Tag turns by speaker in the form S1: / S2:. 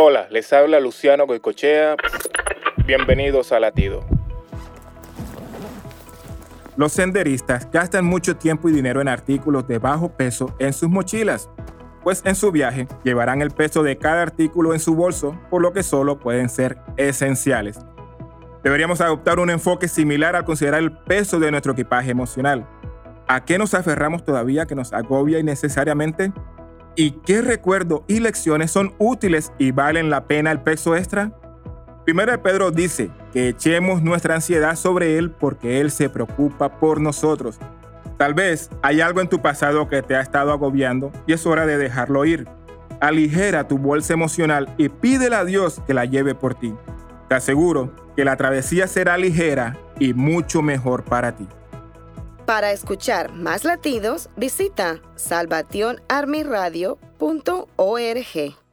S1: Hola, les habla Luciano Goicochea. Bienvenidos a Latido. Los senderistas gastan mucho tiempo y dinero en artículos de bajo peso en sus mochilas, pues en su viaje llevarán el peso de cada artículo en su bolso, por lo que solo pueden ser esenciales. Deberíamos adoptar un enfoque similar al considerar el peso de nuestro equipaje emocional. ¿A qué nos aferramos todavía que nos agobia innecesariamente? ¿Y qué recuerdos y lecciones son útiles y valen la pena el peso extra? Primero de Pedro dice que echemos nuestra ansiedad sobre Él porque Él se preocupa por nosotros. Tal vez hay algo en tu pasado que te ha estado agobiando y es hora de dejarlo ir. Aligera tu bolsa emocional y pídele a Dios que la lleve por ti. Te aseguro que la travesía será ligera y mucho mejor para ti.
S2: Para escuchar más latidos, visita salvationarmyradio.org.